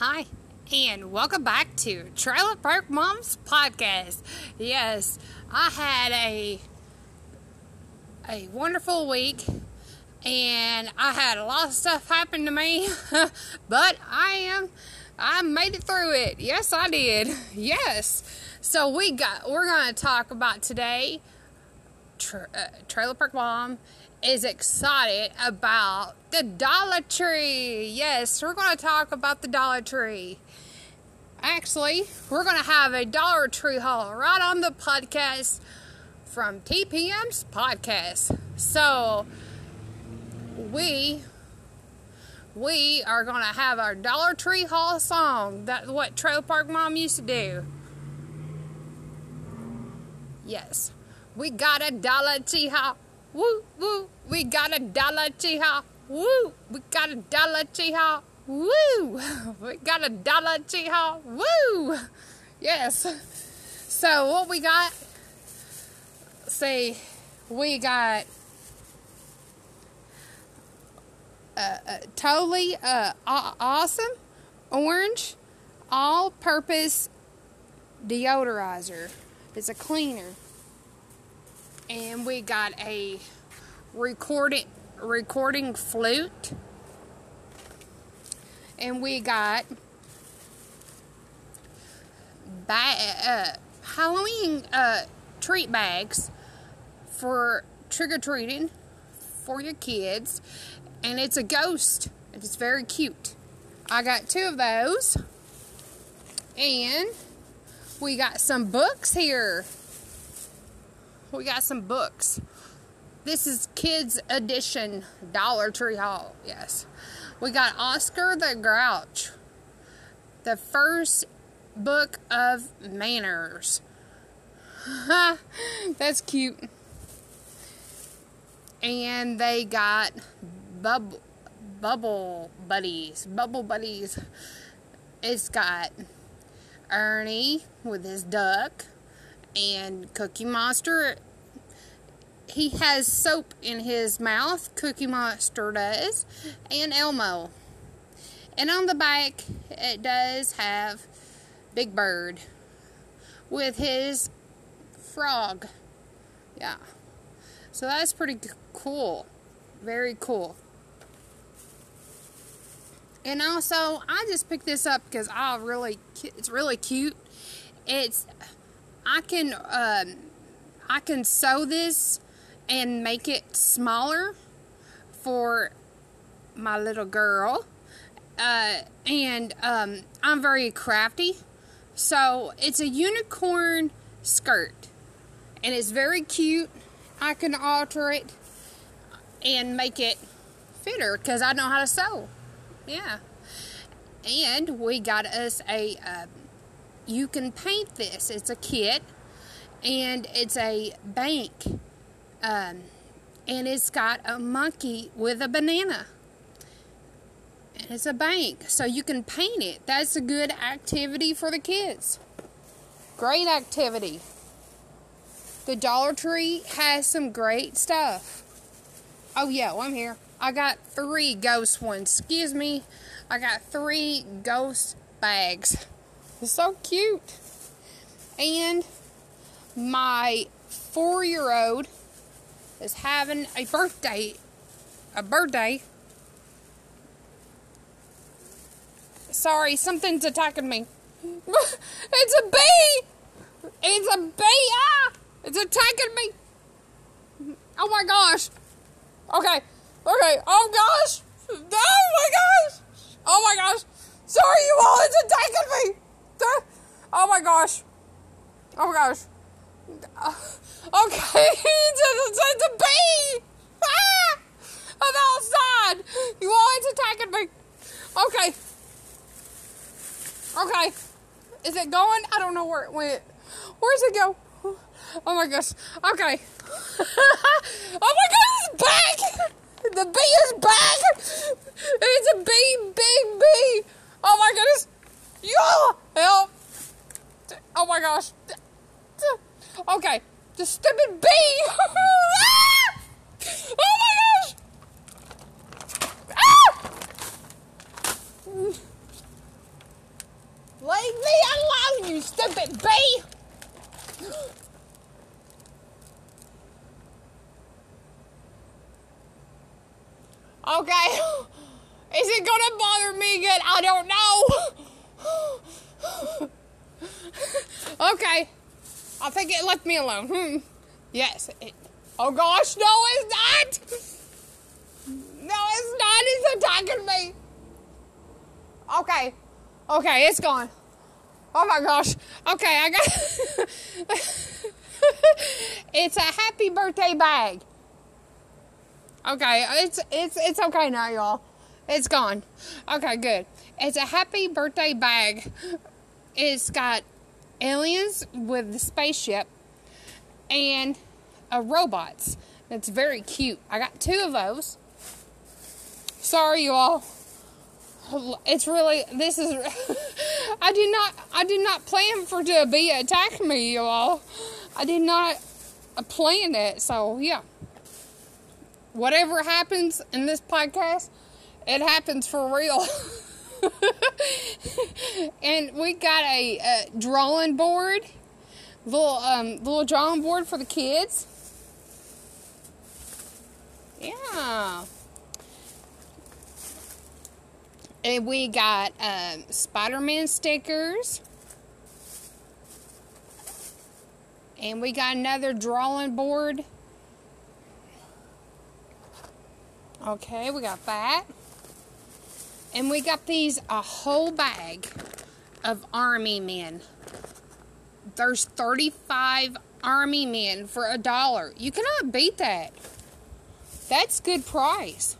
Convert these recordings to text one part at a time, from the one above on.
Hi, and welcome back to Trailer Park Moms Podcast. Yes, I had a a wonderful week, and I had a lot of stuff happen to me, but I am I made it through it. Yes, I did. Yes. So we got we're going to talk about today. Tra- uh, Trailer Park Mom is excited about the Dollar Tree. Yes, we're going to talk about the Dollar Tree. Actually, we're going to have a Dollar Tree haul right on the podcast from TPM's podcast. So, we we are going to have our Dollar Tree haul song. That's what Trailer Park Mom used to do. Yes. We got a Dollar haul. Woo, woo. We got a Dollar haul. Woo. We got a Dollar haul. Woo. We got a Dollar haul. Woo. Yes. So what we got? See, we got uh, uh, totally uh, awesome orange all-purpose deodorizer. It's a cleaner, and we got a recording recording flute, and we got ba- uh, Halloween uh, treat bags for trick or treating for your kids, and it's a ghost. It's very cute. I got two of those, and we got some books here. We got some books. This is kids edition Dollar Tree haul. Yes. We got Oscar the Grouch. The first book of manners. That's cute. And they got bubble bubble buddies. Bubble buddies. It's got Ernie with his duck and Cookie Monster. He has soap in his mouth, Cookie Monster does, and Elmo. And on the back, it does have Big Bird with his frog. Yeah. So that's pretty cool. Very cool. And also, I just picked this up because I really, it's really cute. It's, I can, um, I can sew this and make it smaller for my little girl. Uh, and um, I'm very crafty. So it's a unicorn skirt. And it's very cute. I can alter it and make it fitter because I know how to sew. Yeah. And we got us a, uh, you can paint this. It's a kit and it's a bank. Um, and it's got a monkey with a banana. And it's a bank. So you can paint it. That's a good activity for the kids. Great activity. The Dollar Tree has some great stuff. Oh, yeah, well, I'm here. I got three ghost ones. Excuse me. I got three ghost bags. It's so cute. And my four year old is having a birthday. A birthday. Sorry, something's attacking me. it's a bee! It's a bee! Ah! It's attacking me! Oh my gosh! Okay, okay, oh gosh! Oh my gosh! Oh my gosh! Sorry, you all, it's attacking me! Oh my gosh! Oh my gosh! Okay, it's a, bee! Ah! I'm outside! You all, it's attacking me! Okay. Okay. Is it going? I don't know where it went. Where's it go? Oh my gosh. Okay. oh my god, it's back! The bee is back! It's a bee, big bee! Oh my goodness! Yeah! Help! Oh my gosh. Okay. The stupid bee! ah! Oh my gosh! Ah! Leave me alone, you stupid bee! Okay. Is it gonna bother me again? I don't know. okay. I think it left me alone. Hmm. Yes. It, oh gosh, no, it's not. No, it's not. It's attacking me. Okay. Okay, it's gone. Oh my gosh. Okay, I got. it's a happy birthday bag. Okay, it's it's it's okay now, y'all. It's gone. Okay, good. It's a happy birthday bag. It's got aliens with the spaceship and a robots. It's very cute. I got two of those. Sorry, you all. It's really this is. I did not. I did not plan for to be attacking me, you all. I did not plan it. So yeah whatever happens in this podcast, it happens for real. and we got a, a, drawing board, little um, little drawing board for the kids. Yeah. And we got um, Spider Man stickers. And we got another drawing board Okay, we got that. And we got these a whole bag of army men. There's 35 army men for a dollar. You cannot beat that. That's good price.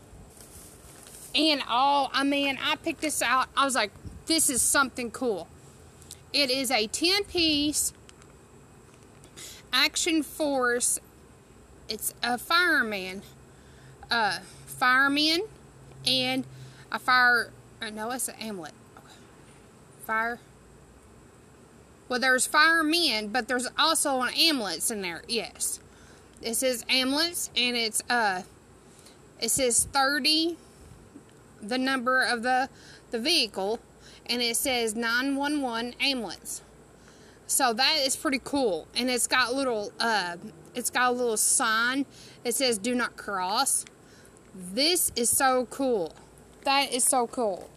And all, I mean, I picked this out. I was like, this is something cool. It is a 10 piece action force. It's a fireman. Uh, fireman and a fire. Uh, no, it's an amulet. Fire. Well, there's firemen, but there's also an amulets in there. Yes, it says amulets, and it's uh, it says thirty, the number of the the vehicle, and it says nine one one amulets. So that is pretty cool, and it's got little uh, it's got a little sign. It says "Do not cross." This is so cool. That is so cool.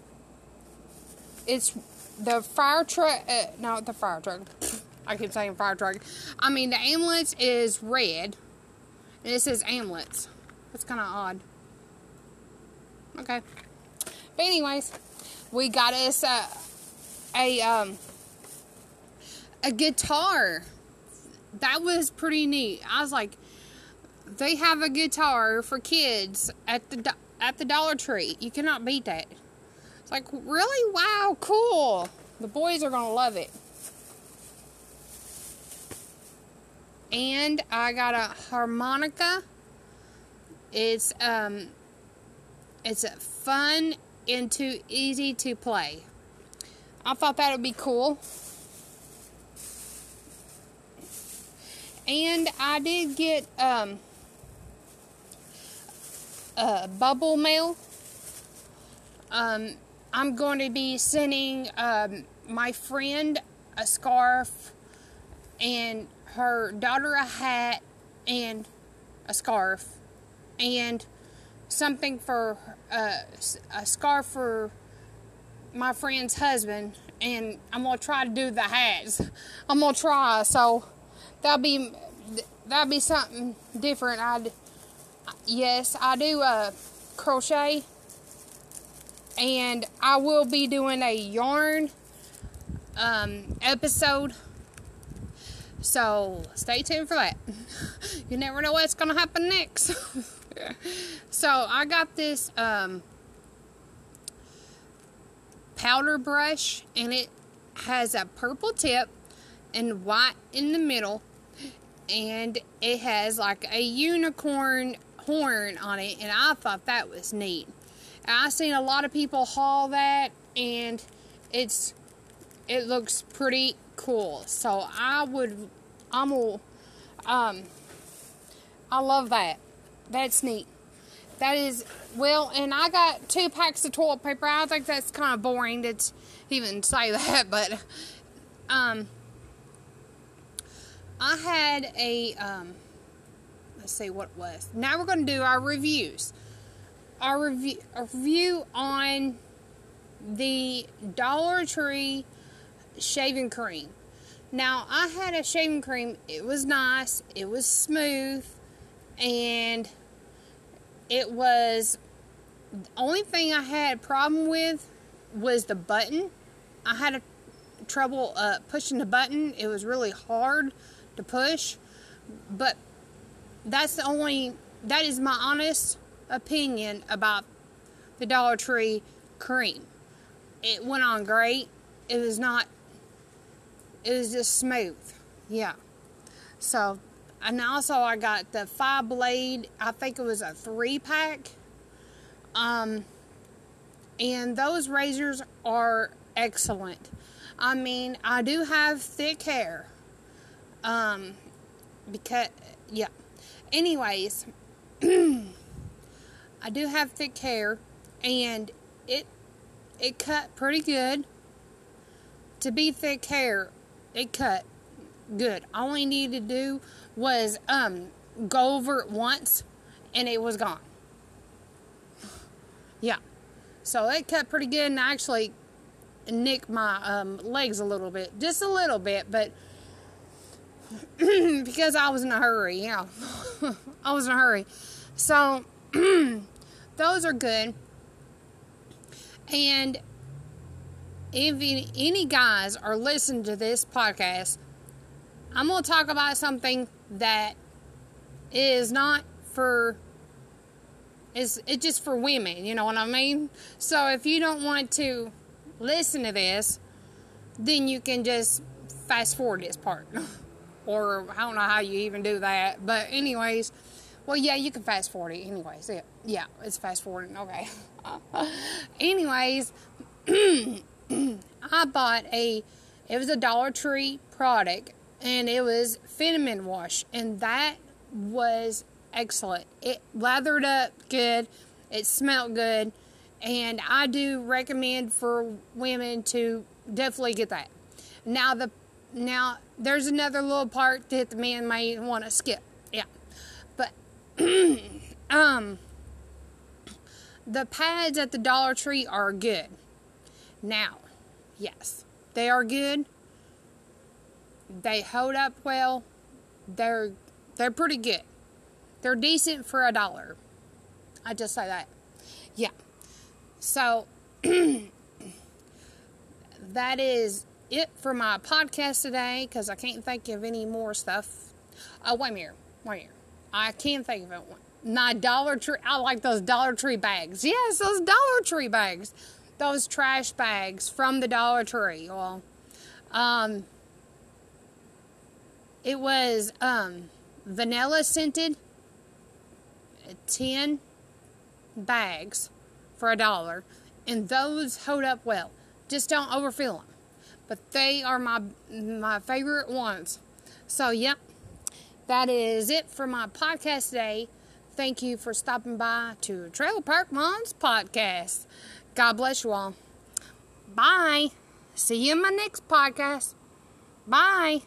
It's the fire truck, uh, not the fire truck. I keep saying fire truck. I mean, the ambulance is red, and it says ambulance. That's kind of odd. Okay. But anyways, we got us a, a um a guitar. That was pretty neat. I was like, they have a guitar for kids at the at the Dollar Tree. You cannot beat that. It's like, really? Wow, cool. The boys are going to love it. And I got a harmonica. It's um it's fun and too easy to play. I thought that would be cool. And I did get um uh, bubble mail. Um, I'm going to be sending um, my friend a scarf and her daughter a hat and a scarf and something for uh, a scarf for my friend's husband and I'm gonna try to do the hats. I'm gonna try so that'll be that'll be something different. I'd yes, I do uh, crochet, and I will be doing a yarn um, episode. So stay tuned for that. you never know what's gonna happen next. so I got this um, powder brush, and it has a purple tip and white in the middle and it has like a unicorn horn on it, and I thought that was neat. I seen a lot of people haul that, and it's it looks pretty cool. So I would, I'm gonna, um, I love that. That's neat. That is well, and I got two packs of toilet paper. I think that's kind of boring to even say that, but um, I had a um, let's see what it was. Now we're going to do our reviews. Our review, a review on the Dollar Tree shaving cream. Now I had a shaving cream. It was nice. It was smooth, and it was the only thing I had a problem with was the button. I had a trouble uh, pushing the button. It was really hard to push, but that's the only. That is my honest opinion about the Dollar Tree cream. It went on great. It was not. It was just smooth. Yeah. So, and also I got the five blade. I think it was a three pack. Um, and those razors are excellent. I mean, I do have thick hair. Um, because yeah. Anyways, I do have thick hair, and it it cut pretty good. To be thick hair, it cut good. All I needed to do was um go over it once, and it was gone. Yeah, so it cut pretty good, and I actually nicked my um, legs a little bit, just a little bit, but because I was in a hurry. Yeah, I was in a hurry. So those are good. And if any, guys are listening to this podcast, I'm going to talk about something that is not for it's it's just for women, you know what I mean? So if you don't want to listen to this, then you can just fast forward this part. or I don't know how you even do that. But anyways, well yeah, you can fast forward it anyways. Yeah, yeah it's fast forwarding. Okay. anyways, I bought a it was a Dollar Tree product and it was feminine wash and that was excellent. It lathered up good. It smelled good and I do recommend for women to definitely get that. Now the now there's another little part that the man may want to skip. Yeah. But um the pads at the Dollar Tree are good. Now, yes, they are good. They hold up well. They're they're pretty good. They're decent for a dollar. I just say that. Yeah. So that is it for my podcast today because I can't think of any more stuff. Oh, wait a minute. Wait a minute. I can think of it. My Dollar Tree. I like those Dollar Tree bags. Yes, those Dollar Tree bags. Those trash bags from the Dollar Tree. Well, um, it was um, vanilla scented 10 bags for a dollar, and those hold up well. Just don't overfill them. But they are my my favorite ones. So, yep, that is it for my podcast today. Thank you for stopping by to Trailer Park Moms podcast. God bless you all. Bye. See you in my next podcast. Bye.